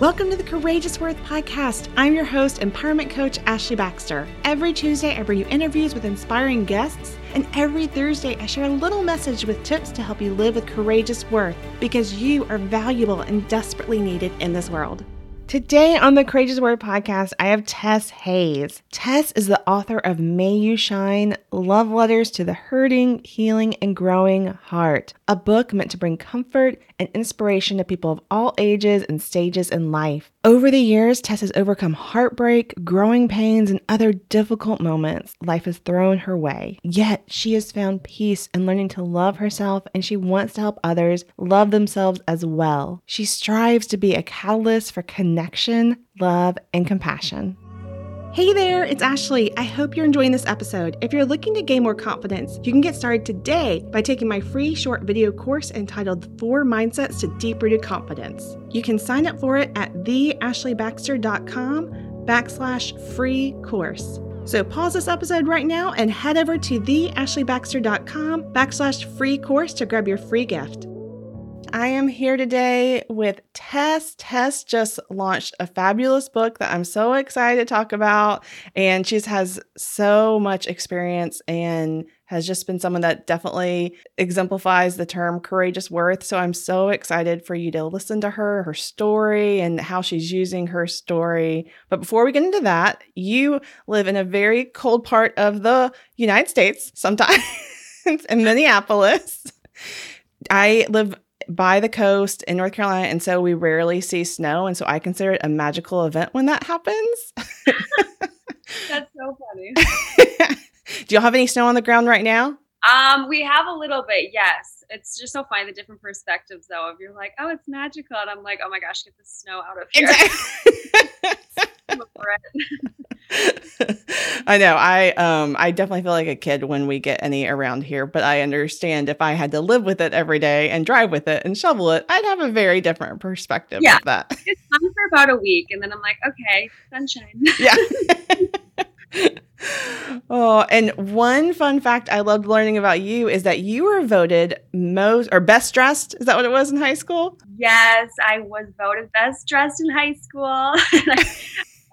Welcome to the Courageous Worth podcast. I'm your host, empowerment coach Ashley Baxter. Every Tuesday, I bring you interviews with inspiring guests, and every Thursday, I share a little message with tips to help you live with courageous worth because you are valuable and desperately needed in this world. Today on the Courageous Worth podcast, I have Tess Hayes. Tess is the author of May You Shine Love Letters to the Hurting, Healing, and Growing Heart, a book meant to bring comfort and inspiration to people of all ages and stages in life. Over the years, Tess has overcome heartbreak, growing pains, and other difficult moments life has thrown her way. Yet, she has found peace in learning to love herself and she wants to help others love themselves as well. She strives to be a catalyst for connection, love, and compassion. Hey there, it's Ashley. I hope you're enjoying this episode. If you're looking to gain more confidence, you can get started today by taking my free short video course entitled Four Mindsets to Deep Rooted Confidence. You can sign up for it at theashleybaxter.com backslash free course. So pause this episode right now and head over to theashleybaxter.com backslash free course to grab your free gift. I am here today with Tess. Tess just launched a fabulous book that I'm so excited to talk about. And she has so much experience and has just been someone that definitely exemplifies the term courageous worth. So I'm so excited for you to listen to her, her story, and how she's using her story. But before we get into that, you live in a very cold part of the United States, sometimes in Minneapolis. I live by the coast in North Carolina, and so we rarely see snow. And so I consider it a magical event when that happens. That's so funny. Do y'all have any snow on the ground right now? Um, we have a little bit, yes. It's just so funny the different perspectives though. If you're like, oh, it's magical, and I'm like, oh my gosh, get the snow out of here. I know. I um I definitely feel like a kid when we get any around here, but I understand if I had to live with it every day and drive with it and shovel it, I'd have a very different perspective yeah. of that. It's fun for about a week and then I'm like, okay, sunshine. Yeah. oh, and one fun fact I loved learning about you is that you were voted most or best dressed. Is that what it was in high school? Yes, I was voted best dressed in high school.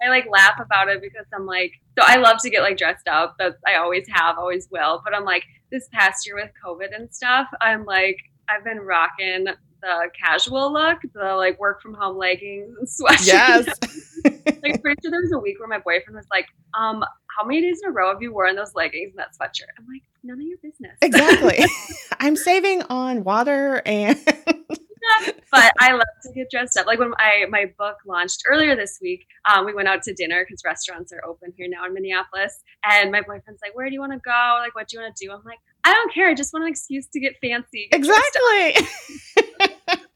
I like laugh about it because I'm like, so I love to get like dressed up. That I always have, always will. But I'm like, this past year with COVID and stuff, I'm like, I've been rocking the casual look, the like work from home leggings and sweatshirts. Yes. like pretty sure there was a week where my boyfriend was like, um, how many days in a row have you worn those leggings and that sweatshirt? I'm like, none of your business. Exactly. I'm saving on water and but I love to get dressed up. Like when I my book launched earlier this week, um, we went out to dinner because restaurants are open here now in Minneapolis. And my boyfriend's like, "Where do you want to go? Like, what do you want to do?" I'm like, "I don't care. I just want an excuse to get fancy." Get exactly.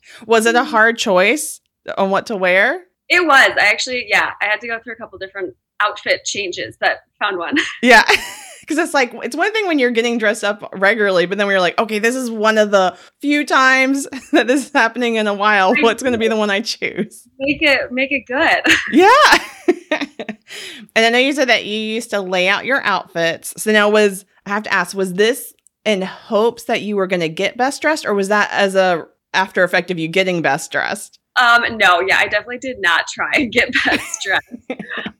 was it a hard choice on what to wear? It was. I actually, yeah, I had to go through a couple different outfit changes, but found one. Yeah because it's like it's one thing when you're getting dressed up regularly, but then we're like, okay, this is one of the few times that this is happening in a while. What's going to be the one I choose? Make it make it good. Yeah. and I know you said that you used to lay out your outfits. So now was I have to ask, was this in hopes that you were going to get best dressed, or was that as a after effect of you getting best dressed? Um, no, yeah, I definitely did not try and get best dressed.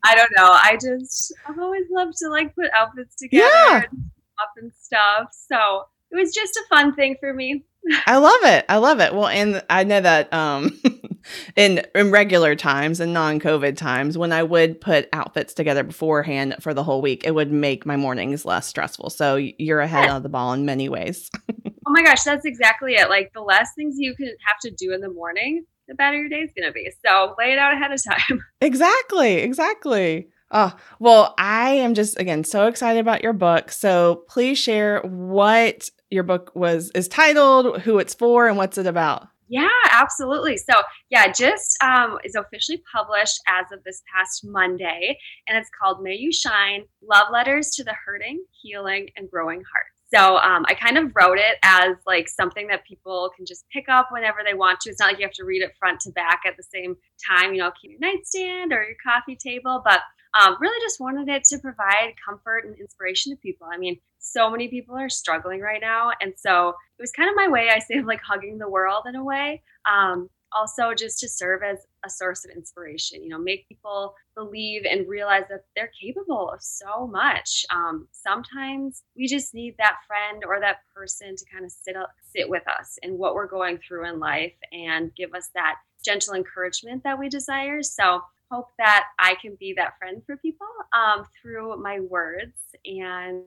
I don't know. I just I've always loved to like put outfits together yeah. and and stuff. So it was just a fun thing for me. I love it. I love it. Well, and I know that um in in regular times and non-COVID times, when I would put outfits together beforehand for the whole week, it would make my mornings less stressful. So you're ahead yeah. of the ball in many ways. oh my gosh, that's exactly it. Like the less things you can have to do in the morning, the better your day's going to be. So lay it out ahead of time. Exactly. Exactly. Oh, well, I am just again so excited about your book. So please share what your book was is titled, who it's for, and what's it about. Yeah, absolutely. So, yeah, just um, is officially published as of this past Monday, and it's called May You Shine Love Letters to the Hurting, Healing, and Growing Heart. So um, I kind of wrote it as like something that people can just pick up whenever they want to. It's not like you have to read it front to back at the same time. You know, keep your nightstand or your coffee table, but um, really just wanted it to provide comfort and inspiration to people. I mean, so many people are struggling right now, and so it was kind of my way. I say of like hugging the world in a way. Um, also just to serve as a source of inspiration, you know, make people believe and realize that they're capable of so much. Um, sometimes we just need that friend or that person to kind of sit up, sit with us in what we're going through in life and give us that gentle encouragement that we desire. So hope that I can be that friend for people um, through my words. And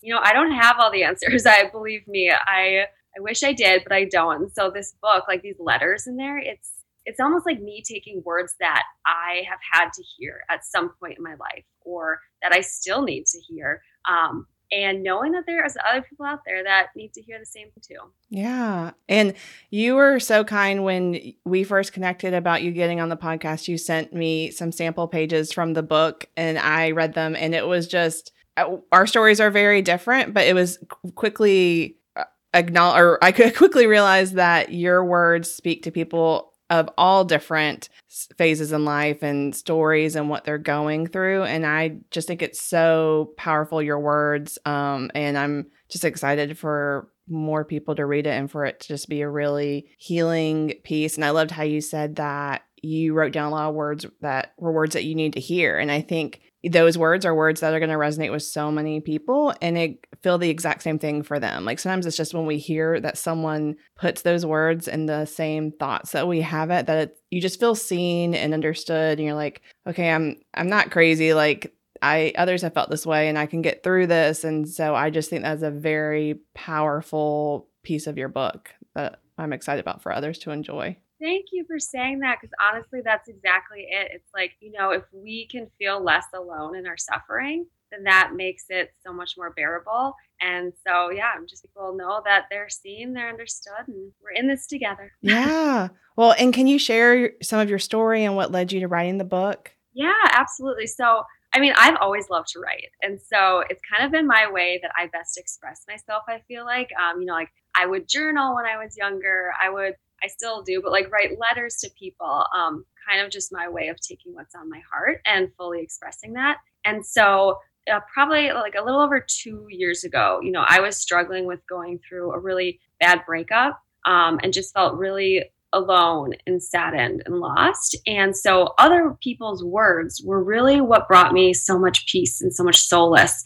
you know, I don't have all the answers. I believe me, I I wish I did, but I don't. So this book, like these letters in there, it's it's almost like me taking words that I have had to hear at some point in my life or that I still need to hear. Um, and knowing that there's other people out there that need to hear the same too. Yeah. And you were so kind when we first connected about you getting on the podcast. You sent me some sample pages from the book and I read them and it was just uh, our stories are very different, but it was quickly acknowledge or I could quickly realize that your words speak to people of all different phases in life and stories and what they're going through and i just think it's so powerful your words um, and i'm just excited for more people to read it and for it to just be a really healing piece and i loved how you said that you wrote down a lot of words that were words that you need to hear and i think those words are words that are going to resonate with so many people and it feel the exact same thing for them. Like sometimes it's just when we hear that someone puts those words in the same thoughts that we have it that it, you just feel seen and understood and you're like, okay, I'm I'm not crazy like I others have felt this way and I can get through this and so I just think that's a very powerful piece of your book that I'm excited about for others to enjoy. Thank you for saying that because honestly, that's exactly it. It's like, you know, if we can feel less alone in our suffering, then that makes it so much more bearable. And so, yeah, I'm just people know that they're seen, they're understood, and we're in this together. Yeah. Well, and can you share some of your story and what led you to writing the book? Yeah, absolutely. So, I mean, I've always loved to write. And so it's kind of been my way that I best express myself, I feel like. Um, you know, like I would journal when I was younger. I would I still do, but like write letters to people, um, kind of just my way of taking what's on my heart and fully expressing that. And so, uh, probably like a little over two years ago, you know, I was struggling with going through a really bad breakup um, and just felt really alone and saddened and lost. And so, other people's words were really what brought me so much peace and so much solace.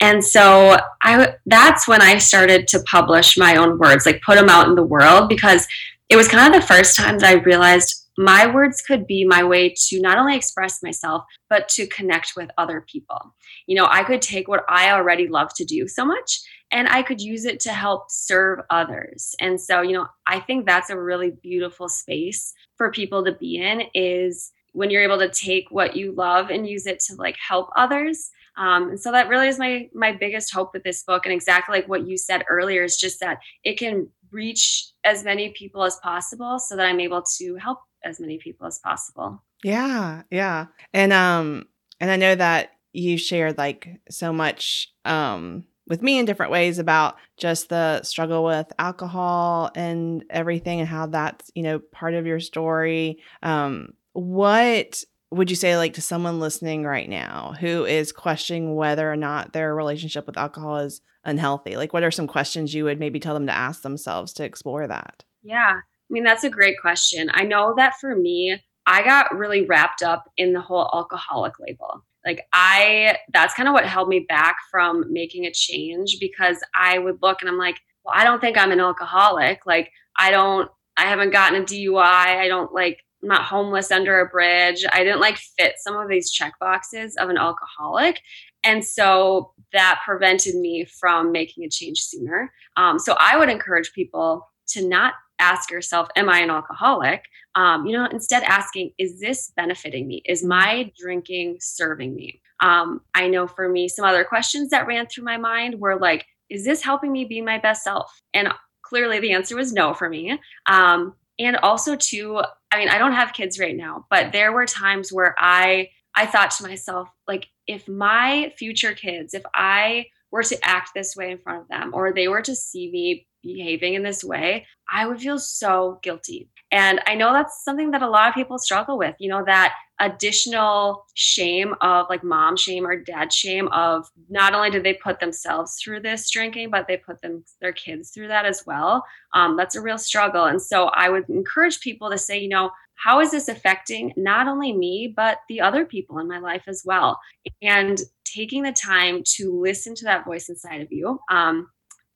And so I that's when I started to publish my own words, like put them out in the world because it was kind of the first time that I realized my words could be my way to not only express myself, but to connect with other people. You know, I could take what I already love to do so much and I could use it to help serve others. And so, you know, I think that's a really beautiful space for people to be in is when you're able to take what you love and use it to like help others. Um, and so that really is my my biggest hope with this book and exactly like what you said earlier is just that it can reach as many people as possible so that I'm able to help as many people as possible. Yeah, yeah. And um and I know that you shared like so much um with me in different ways about just the struggle with alcohol and everything and how that's, you know, part of your story. Um what would you say like to someone listening right now who is questioning whether or not their relationship with alcohol is unhealthy? Like, what are some questions you would maybe tell them to ask themselves to explore that? Yeah, I mean, that's a great question. I know that for me, I got really wrapped up in the whole alcoholic label. Like, I, that's kind of what held me back from making a change because I would look and I'm like, well, I don't think I'm an alcoholic. Like, I don't, I haven't gotten a DUI. I don't like, I'm not homeless under a bridge. I didn't like fit some of these check boxes of an alcoholic. And so that prevented me from making a change sooner. Um, so I would encourage people to not ask yourself, Am I an alcoholic? Um, you know, instead asking, Is this benefiting me? Is my drinking serving me? Um, I know for me, some other questions that ran through my mind were like, Is this helping me be my best self? And clearly the answer was no for me. Um, and also, too, I mean, I don't have kids right now, but there were times where I I thought to myself, like, if my future kids, if I were to act this way in front of them, or they were to see me behaving in this way, I would feel so guilty. And I know that's something that a lot of people struggle with, you know, that additional shame of like mom shame or dad shame of not only did they put themselves through this drinking, but they put them their kids through that as well. Um, that's a real struggle. And so I would encourage people to say, you know, how is this affecting not only me, but the other people in my life as well? And taking the time to listen to that voice inside of you. Um,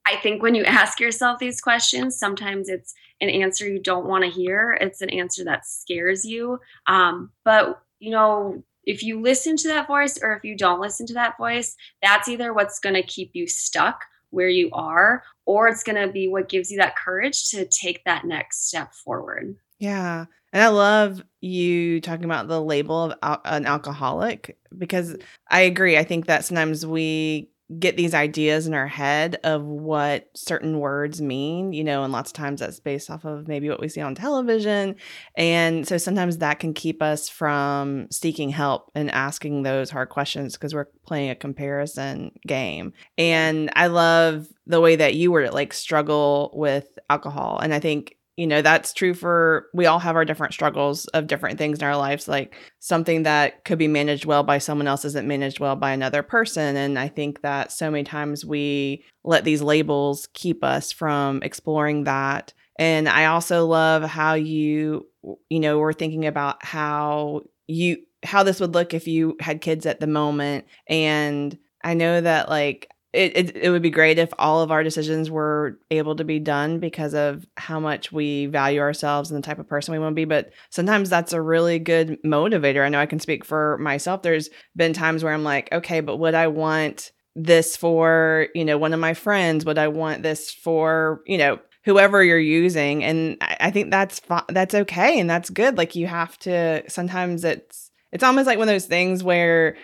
I think when you ask yourself these questions, sometimes it's an answer you don't want to hear. It's an answer that scares you. Um, but, you know, if you listen to that voice or if you don't listen to that voice, that's either what's going to keep you stuck where you are, or it's going to be what gives you that courage to take that next step forward. Yeah. And I love you talking about the label of al- an alcoholic because I agree. I think that sometimes we get these ideas in our head of what certain words mean, you know, and lots of times that's based off of maybe what we see on television. And so sometimes that can keep us from seeking help and asking those hard questions because we're playing a comparison game. And I love the way that you were like struggle with alcohol. And I think you know that's true for we all have our different struggles of different things in our lives like something that could be managed well by someone else isn't managed well by another person and i think that so many times we let these labels keep us from exploring that and i also love how you you know were thinking about how you how this would look if you had kids at the moment and i know that like it, it, it would be great if all of our decisions were able to be done because of how much we value ourselves and the type of person we want to be. But sometimes that's a really good motivator. I know I can speak for myself. There's been times where I'm like, okay, but would I want this for, you know, one of my friends? Would I want this for, you know, whoever you're using? And I, I think that's that's okay and that's good. Like you have to sometimes it's it's almost like one of those things where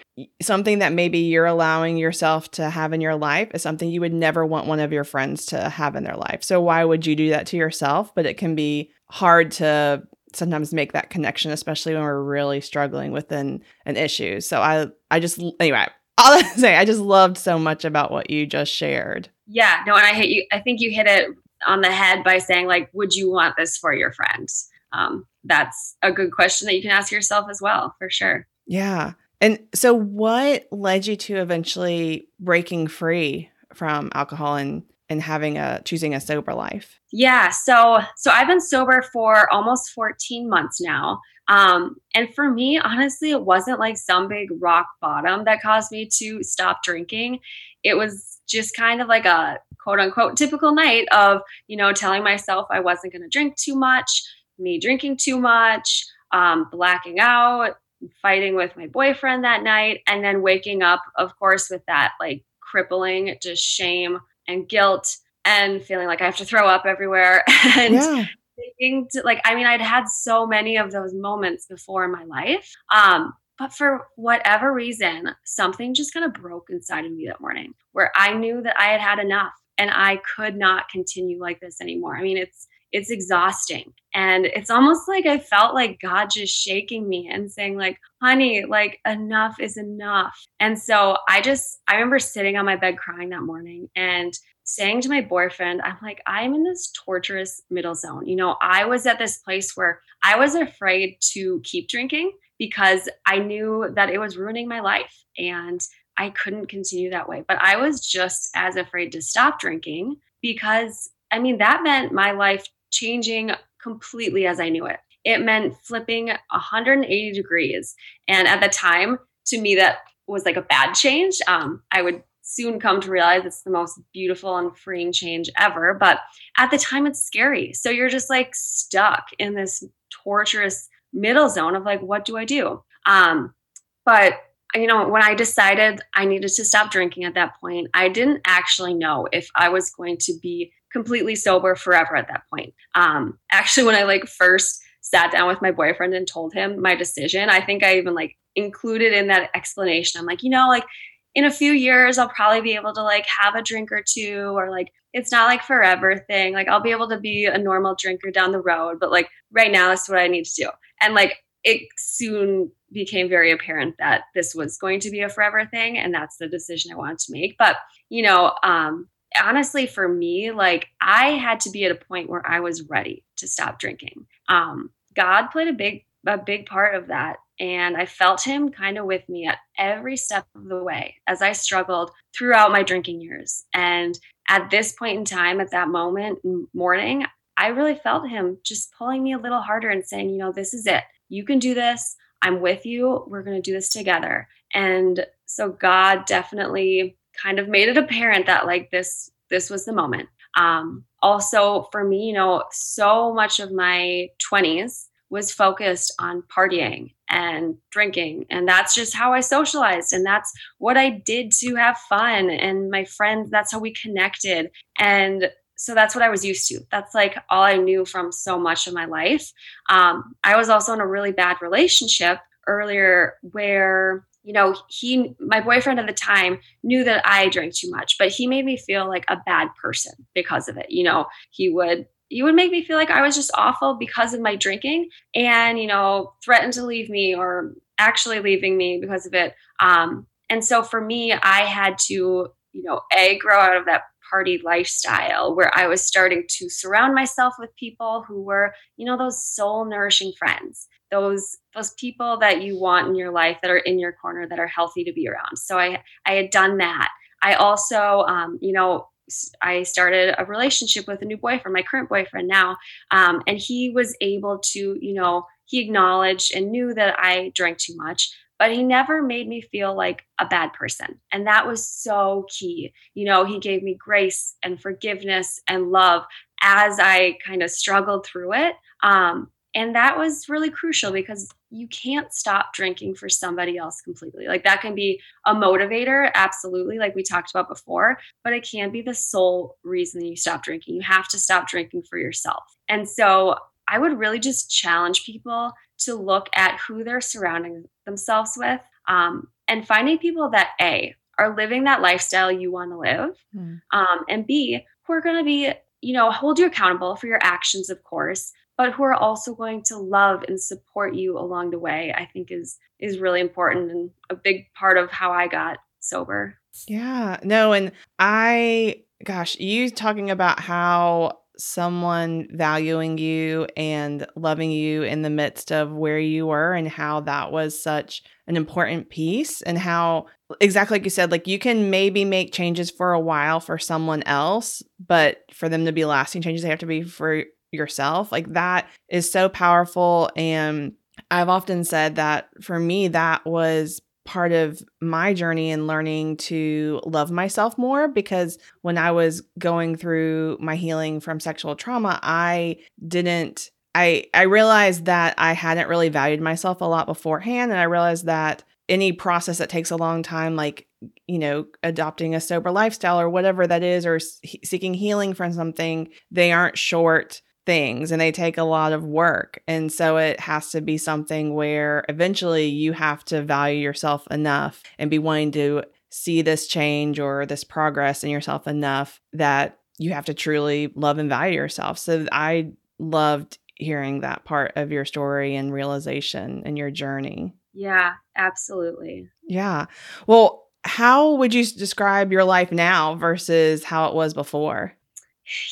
something that maybe you're allowing yourself to have in your life is something you would never want one of your friends to have in their life. So why would you do that to yourself? But it can be hard to sometimes make that connection, especially when we're really struggling with an, an issue. So I I just anyway, all I say, I just loved so much about what you just shared. Yeah, no, and I hit you. I think you hit it on the head by saying like, would you want this for your friends? Um, that's a good question that you can ask yourself as well, for sure. Yeah. And so, what led you to eventually breaking free from alcohol and and having a choosing a sober life? Yeah, so so I've been sober for almost 14 months now. Um, and for me, honestly, it wasn't like some big rock bottom that caused me to stop drinking. It was just kind of like a quote unquote typical night of, you know, telling myself I wasn't going to drink too much, me drinking too much, um, blacking out, fighting with my boyfriend that night, and then waking up, of course, with that like crippling just shame and guilt and feeling like I have to throw up everywhere. and yeah. thinking to, like, I mean, I'd had so many of those moments before in my life. Um, but for whatever reason, something just kind of broke inside of me that morning where I knew that I had had enough and I could not continue like this anymore. I mean, it's it's exhausting. And it's almost like I felt like God just shaking me and saying, like, honey, like enough is enough. And so I just, I remember sitting on my bed crying that morning and saying to my boyfriend, I'm like, I'm in this torturous middle zone. You know, I was at this place where I was afraid to keep drinking because I knew that it was ruining my life and I couldn't continue that way. But I was just as afraid to stop drinking because I mean, that meant my life changing completely as I knew it. It meant flipping 180 degrees. And at the time, to me, that was like a bad change. Um, I would soon come to realize it's the most beautiful and freeing change ever. But at the time, it's scary. So you're just like stuck in this torturous middle zone of like, what do I do? Um, but you know, when I decided I needed to stop drinking at that point, I didn't actually know if I was going to be completely sober forever at that point. Um, actually, when I like first sat down with my boyfriend and told him my decision, I think I even like included in that explanation. I'm like, you know, like in a few years, I'll probably be able to like have a drink or two, or like it's not like forever thing. Like I'll be able to be a normal drinker down the road, but like right now, this is what I need to do. And like it soon became very apparent that this was going to be a forever thing and that's the decision i wanted to make but you know um, honestly, for me, like I had to be at a point where I was ready to stop drinking. Um, God played a big, a big part of that. And I felt him kind of with me at every step of the way as I struggled throughout my drinking years. And at this point in time, at that moment, morning, I really felt him just pulling me a little harder and saying, you know, this is it. You can do this. I'm with you. We're going to do this together. And so God definitely kind of made it apparent that like this this was the moment. Um, also for me, you know, so much of my 20s was focused on partying and drinking and that's just how I socialized and that's what I did to have fun and my friends that's how we connected and so that's what I was used to. That's like all I knew from so much of my life. Um, I was also in a really bad relationship earlier where you know, he, my boyfriend at the time knew that I drank too much, but he made me feel like a bad person because of it. You know, he would, he would make me feel like I was just awful because of my drinking and, you know, threatened to leave me or actually leaving me because of it. Um, and so for me, I had to, you know, A, grow out of that party lifestyle where I was starting to surround myself with people who were, you know, those soul nourishing friends those those people that you want in your life that are in your corner that are healthy to be around. So i i had done that. I also um, you know i started a relationship with a new boyfriend my current boyfriend now um, and he was able to you know he acknowledged and knew that i drank too much but he never made me feel like a bad person. And that was so key. You know he gave me grace and forgiveness and love as i kind of struggled through it um, and that was really crucial because you can't stop drinking for somebody else completely. Like that can be a motivator, absolutely, like we talked about before, but it can't be the sole reason you stop drinking. You have to stop drinking for yourself. And so I would really just challenge people to look at who they're surrounding themselves with um, and finding people that A, are living that lifestyle you want to live, mm. um, and B, who are going to be, you know, hold you accountable for your actions, of course, but who are also going to love and support you along the way i think is is really important and a big part of how i got sober. Yeah. No and i gosh you talking about how someone valuing you and loving you in the midst of where you were and how that was such an important piece and how exactly like you said like you can maybe make changes for a while for someone else but for them to be lasting changes they have to be for yourself. Like that is so powerful. And I've often said that for me, that was part of my journey in learning to love myself more because when I was going through my healing from sexual trauma, I didn't I I realized that I hadn't really valued myself a lot beforehand and I realized that any process that takes a long time like you know adopting a sober lifestyle or whatever that is or seeking healing from something they aren't short things and they take a lot of work. And so it has to be something where eventually you have to value yourself enough and be willing to see this change or this progress in yourself enough that you have to truly love and value yourself. So I loved hearing that part of your story and realization and your journey. Yeah, absolutely. Yeah. Well, how would you describe your life now versus how it was before?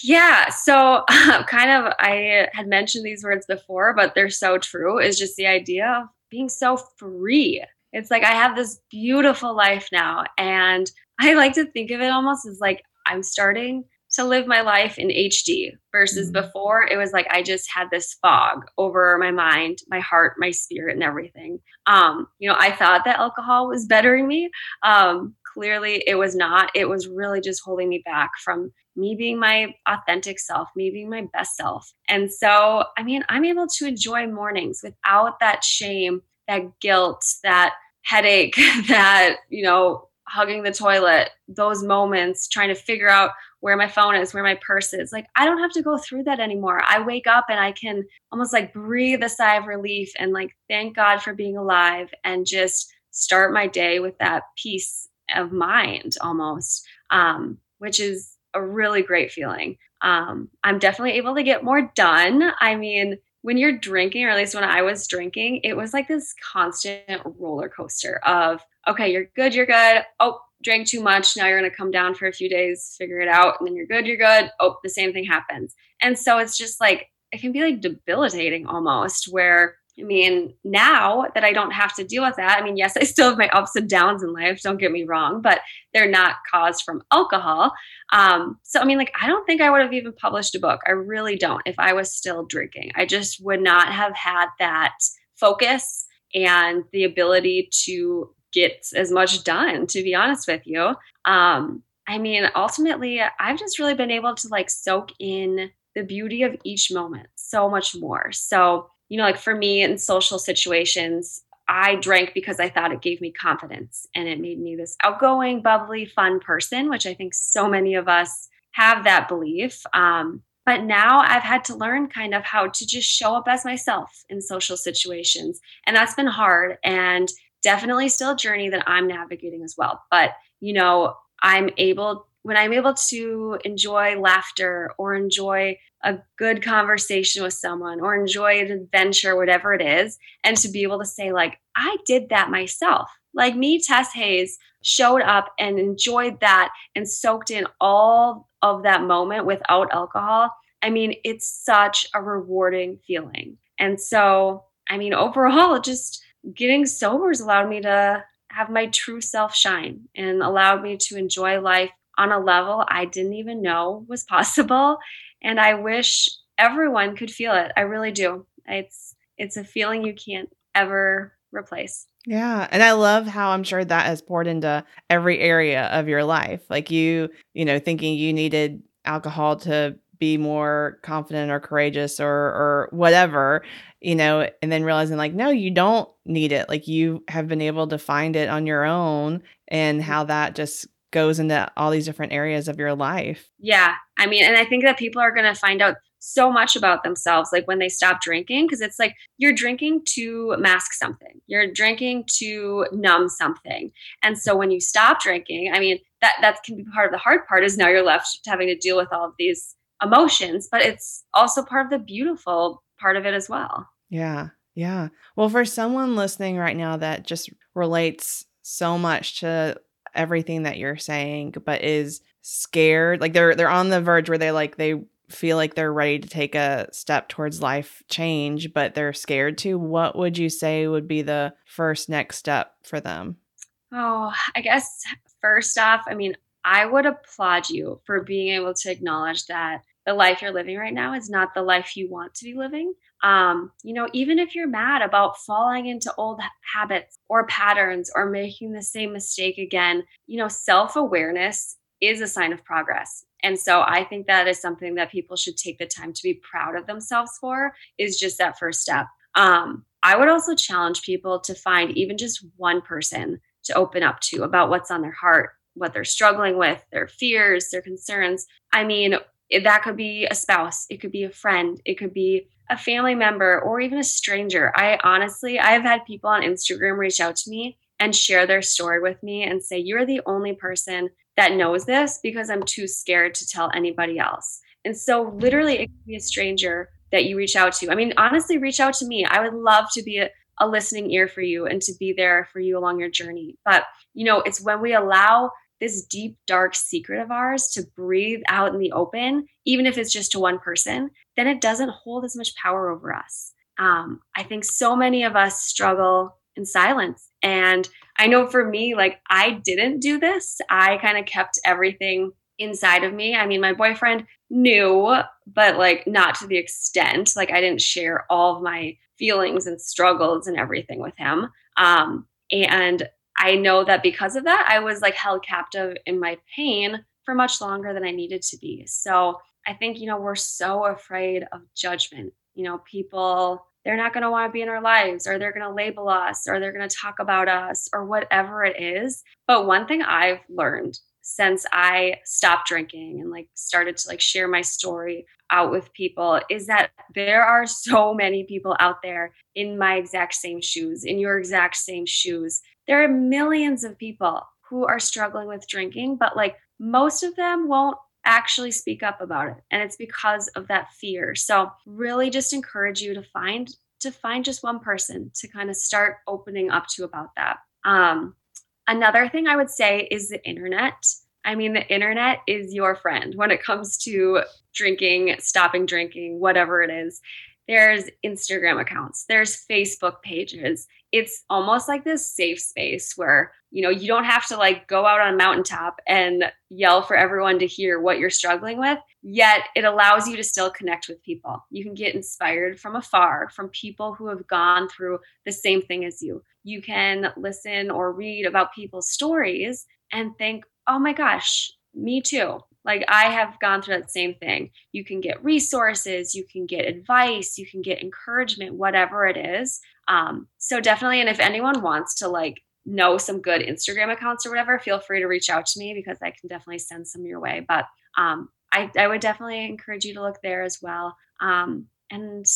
Yeah. So, kind of, I had mentioned these words before, but they're so true. Is just the idea of being so free. It's like I have this beautiful life now. And I like to think of it almost as like I'm starting to live my life in HD versus mm-hmm. before it was like I just had this fog over my mind, my heart, my spirit, and everything. Um, you know, I thought that alcohol was bettering me. Um, clearly it was not. It was really just holding me back from me being my authentic self, me being my best self. And so, I mean, I'm able to enjoy mornings without that shame, that guilt, that headache, that, you know, hugging the toilet, those moments, trying to figure out where my phone is, where my purse is. Like, I don't have to go through that anymore. I wake up and I can almost like breathe a sigh of relief and like thank God for being alive and just start my day with that peace of mind almost, um, which is a really great feeling. Um, I'm definitely able to get more done. I mean, when you're drinking, or at least when I was drinking, it was like this constant roller coaster of, okay, you're good, you're good. Oh, drank too much. Now you're going to come down for a few days, figure it out, and then you're good, you're good. Oh, the same thing happens. And so it's just like, it can be like debilitating almost, where I mean, now that I don't have to deal with that, I mean, yes, I still have my ups and downs in life, don't get me wrong, but they're not caused from alcohol. Um, so, I mean, like, I don't think I would have even published a book. I really don't if I was still drinking. I just would not have had that focus and the ability to get as much done, to be honest with you. Um, I mean, ultimately, I've just really been able to like soak in the beauty of each moment so much more. So, you know, like for me in social situations, I drank because I thought it gave me confidence and it made me this outgoing, bubbly, fun person, which I think so many of us have that belief. Um, but now I've had to learn kind of how to just show up as myself in social situations. And that's been hard and definitely still a journey that I'm navigating as well. But, you know, I'm able when I'm able to enjoy laughter or enjoy a good conversation with someone or enjoy an adventure, whatever it is, and to be able to say, like, I did that myself. Like me, Tess Hayes, showed up and enjoyed that and soaked in all of that moment without alcohol. I mean, it's such a rewarding feeling. And so, I mean, overall, just getting sober has allowed me to have my true self shine and allowed me to enjoy life on a level I didn't even know was possible. And I wish everyone could feel it. I really do. It's it's a feeling you can't ever replace. Yeah. And I love how I'm sure that has poured into every area of your life. Like you, you know, thinking you needed alcohol to be more confident or courageous or or whatever, you know, and then realizing like no, you don't need it. Like you have been able to find it on your own and mm-hmm. how that just goes into all these different areas of your life. Yeah. I mean, and I think that people are going to find out so much about themselves like when they stop drinking because it's like you're drinking to mask something you're drinking to numb something and so when you stop drinking i mean that that can be part of the hard part is now you're left having to deal with all of these emotions but it's also part of the beautiful part of it as well yeah yeah well for someone listening right now that just relates so much to everything that you're saying, but is scared. Like they're they're on the verge where they like they feel like they're ready to take a step towards life change, but they're scared to. What would you say would be the first next step for them? Oh, I guess first off, I mean, I would applaud you for being able to acknowledge that the life you're living right now is not the life you want to be living. Um, you know, even if you're mad about falling into old habits or patterns or making the same mistake again, you know, self awareness is a sign of progress. And so I think that is something that people should take the time to be proud of themselves for, is just that first step. Um, I would also challenge people to find even just one person to open up to about what's on their heart, what they're struggling with, their fears, their concerns. I mean, that could be a spouse, it could be a friend, it could be a family member or even a stranger. I honestly, I've had people on Instagram reach out to me and share their story with me and say, You're the only person that knows this because I'm too scared to tell anybody else. And so, literally, it could be a stranger that you reach out to. I mean, honestly, reach out to me. I would love to be a, a listening ear for you and to be there for you along your journey. But, you know, it's when we allow this deep, dark secret of ours to breathe out in the open, even if it's just to one person, then it doesn't hold as much power over us. Um, I think so many of us struggle in silence. And I know for me, like, I didn't do this. I kind of kept everything inside of me. I mean, my boyfriend knew, but like not to the extent. Like, I didn't share all of my feelings and struggles and everything with him. Um, and I know that because of that, I was like held captive in my pain for much longer than I needed to be. So I think, you know, we're so afraid of judgment. You know, people, they're not going to want to be in our lives or they're going to label us or they're going to talk about us or whatever it is. But one thing I've learned since I stopped drinking and like started to like share my story out with people is that there are so many people out there in my exact same shoes, in your exact same shoes. There are millions of people who are struggling with drinking, but like most of them won't actually speak up about it and it's because of that fear so really just encourage you to find to find just one person to kind of start opening up to about that um Another thing I would say is the internet. I mean, the internet is your friend when it comes to drinking, stopping drinking, whatever it is. There's Instagram accounts, there's Facebook pages. It's almost like this safe space where, you know, you don't have to like go out on a mountaintop and yell for everyone to hear what you're struggling with, yet it allows you to still connect with people. You can get inspired from afar from people who have gone through the same thing as you. You can listen or read about people's stories and think, oh my gosh, me too. Like I have gone through that same thing. You can get resources, you can get advice, you can get encouragement, whatever it is. Um, so definitely, and if anyone wants to like know some good Instagram accounts or whatever, feel free to reach out to me because I can definitely send some your way. But um, I, I would definitely encourage you to look there as well. Um, and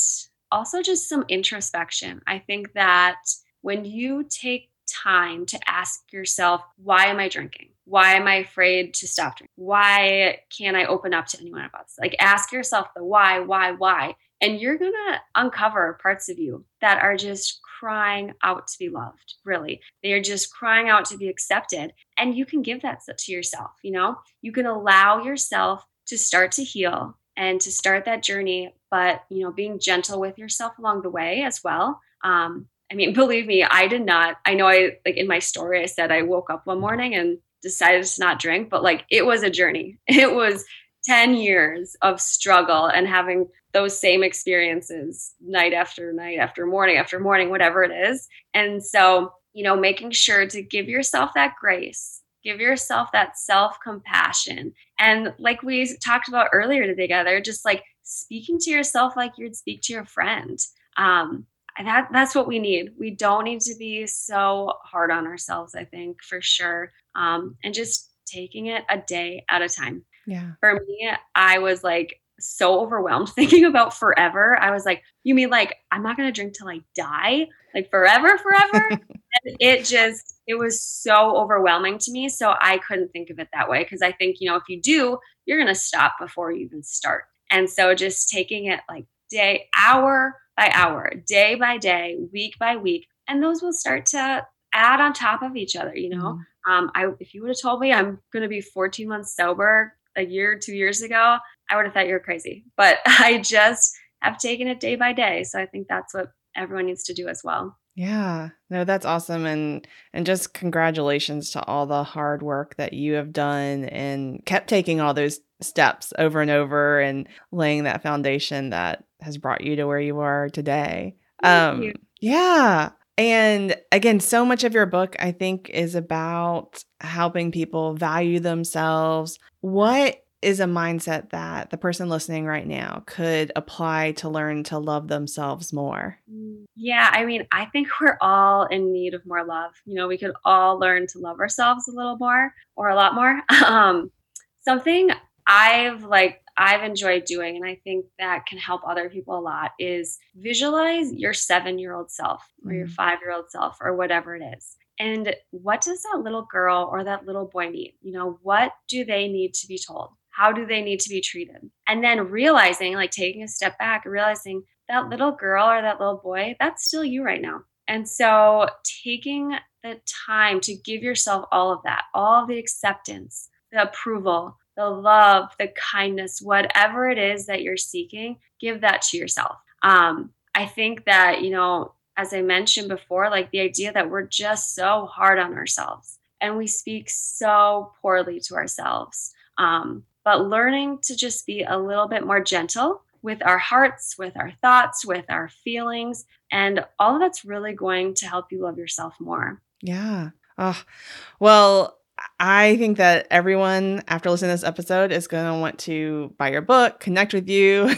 also just some introspection. I think that when you take time to ask yourself, why am I drinking? Why am I afraid to stop drinking? Why can't I open up to anyone about this? Like ask yourself the why, why, why. And you're going to uncover parts of you that are just crying out to be loved, really. They are just crying out to be accepted. And you can give that to yourself, you know? You can allow yourself to start to heal and to start that journey, but, you know, being gentle with yourself along the way as well. Um, I mean, believe me, I did not. I know I like in my story, I said I woke up one morning and decided to not drink, but like it was a journey. It was 10 years of struggle and having those same experiences night after night after morning after morning, whatever it is. And so, you know, making sure to give yourself that grace, give yourself that self compassion. And like we talked about earlier together, just like speaking to yourself like you'd speak to your friend. Um, that that's what we need. We don't need to be so hard on ourselves, I think, for sure. Um, and just taking it a day at a time. Yeah. For me, I was like so overwhelmed thinking about forever. I was like, you mean like I'm not gonna drink till I die? Like forever, forever? and it just it was so overwhelming to me. So I couldn't think of it that way. Cause I think, you know, if you do, you're gonna stop before you even start. And so just taking it like day, hour by hour, day by day, week by week, and those will start to add on top of each other. You know, mm. um, I if you would have told me I'm going to be 14 months sober a year, two years ago, I would have thought you were crazy. But I just have taken it day by day. So I think that's what everyone needs to do as well. Yeah. No, that's awesome and and just congratulations to all the hard work that you have done and kept taking all those steps over and over and laying that foundation that has brought you to where you are today. Um yeah. And again, so much of your book I think is about helping people value themselves. What is a mindset that the person listening right now could apply to learn to love themselves more? Yeah, I mean, I think we're all in need of more love. You know, we could all learn to love ourselves a little more or a lot more. Um, something I've like I've enjoyed doing and I think that can help other people a lot is visualize your 7-year-old self or your 5-year-old mm. self or whatever it is. And what does that little girl or that little boy need? You know, what do they need to be told? How do they need to be treated? And then realizing, like taking a step back, realizing that little girl or that little boy, that's still you right now. And so taking the time to give yourself all of that, all of the acceptance, the approval, the love, the kindness, whatever it is that you're seeking, give that to yourself. Um, I think that, you know, as I mentioned before, like the idea that we're just so hard on ourselves and we speak so poorly to ourselves. Um, but learning to just be a little bit more gentle with our hearts, with our thoughts, with our feelings. And all of that's really going to help you love yourself more. Yeah. Oh, well, I think that everyone after listening to this episode is going to want to buy your book, connect with you.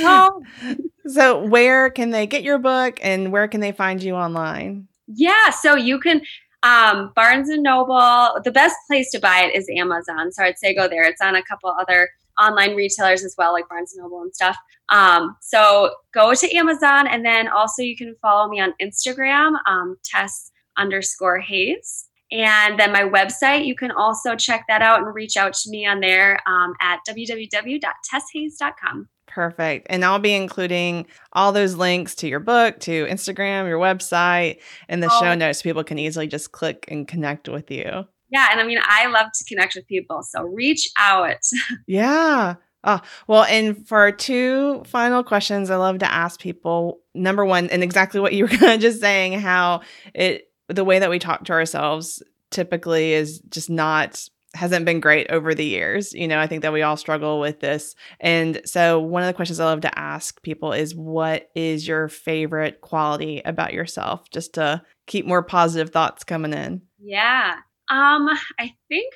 Oh. so, where can they get your book and where can they find you online? Yeah, so you can um, Barnes and Noble, the best place to buy it is Amazon. So I'd say go there. It's on a couple other online retailers as well, like Barnes and Noble and stuff. Um, so go to Amazon, and then also you can follow me on Instagram, um, Tess underscore Hayes. And then my website, you can also check that out and reach out to me on there um, at www.tesshayes.com. Perfect. And I'll be including all those links to your book, to Instagram, your website, and the oh. show notes. People can easily just click and connect with you. Yeah. And I mean, I love to connect with people. So reach out. yeah. Oh, well, and for two final questions, I love to ask people number one, and exactly what you were just saying, how it, the way that we talk to ourselves typically is just not hasn't been great over the years. You know, I think that we all struggle with this. And so, one of the questions I love to ask people is what is your favorite quality about yourself just to keep more positive thoughts coming in? Yeah. Um, I think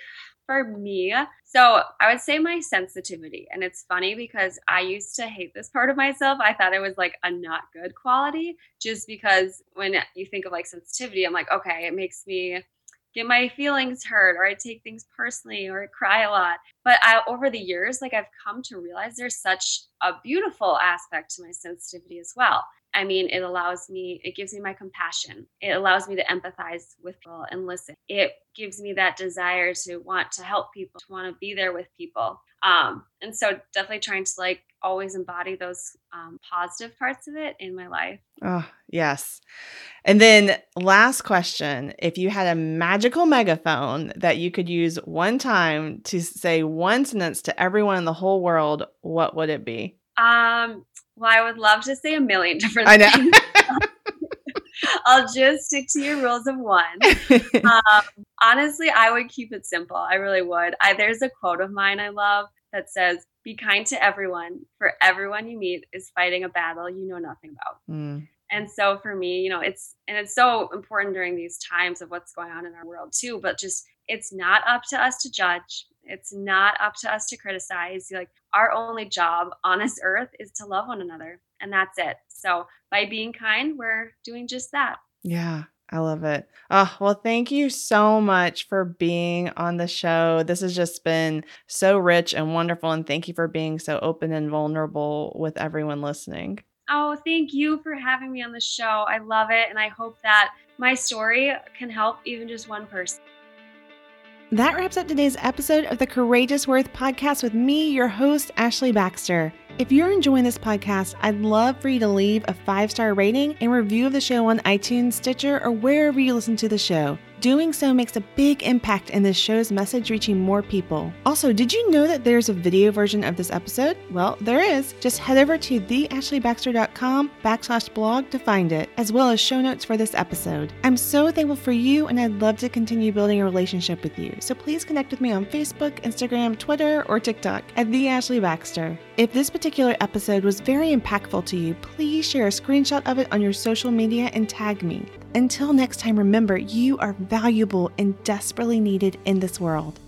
for me, so I would say my sensitivity. And it's funny because I used to hate this part of myself. I thought it was like a not good quality just because when you think of like sensitivity, I'm like, okay, it makes me get my feelings hurt or I take things personally or I cry a lot. But I, over the years, like I've come to realize there's such a beautiful aspect to my sensitivity as well. I mean, it allows me, it gives me my compassion. It allows me to empathize with people and listen. It gives me that desire to want to help people, to want to be there with people. Um, and so definitely trying to like always embody those um, positive parts of it in my life. Oh, yes. And then last question, if you had a magical megaphone that you could use one time to say one sentence to everyone in the whole world, what would it be? Um, well, I would love to say a million different I know. things. I'll just stick to your rules of one. Um, honestly, I would keep it simple. I really would. I, there's a quote of mine I love that says, Be kind to everyone, for everyone you meet is fighting a battle you know nothing about. Mm. And so for me, you know, it's, and it's so important during these times of what's going on in our world too, but just it's not up to us to judge. It's not up to us to criticize. Like our only job on this earth is to love one another, and that's it. So by being kind, we're doing just that. Yeah. I love it. Oh, well, thank you so much for being on the show. This has just been so rich and wonderful. And thank you for being so open and vulnerable with everyone listening. Oh, thank you for having me on the show. I love it. And I hope that my story can help even just one person. That wraps up today's episode of the Courageous Worth podcast with me, your host, Ashley Baxter. If you're enjoying this podcast, I'd love for you to leave a five star rating and review of the show on iTunes, Stitcher, or wherever you listen to the show. Doing so makes a big impact in this show's message reaching more people. Also, did you know that there's a video version of this episode? Well, there is. Just head over to theashleybaxter.com backslash blog to find it, as well as show notes for this episode. I'm so thankful for you, and I'd love to continue building a relationship with you. So please connect with me on Facebook, Instagram, Twitter, or TikTok at The Ashley Baxter. If this particular episode was very impactful to you, please share a screenshot of it on your social media and tag me. Until next time, remember you are valuable and desperately needed in this world.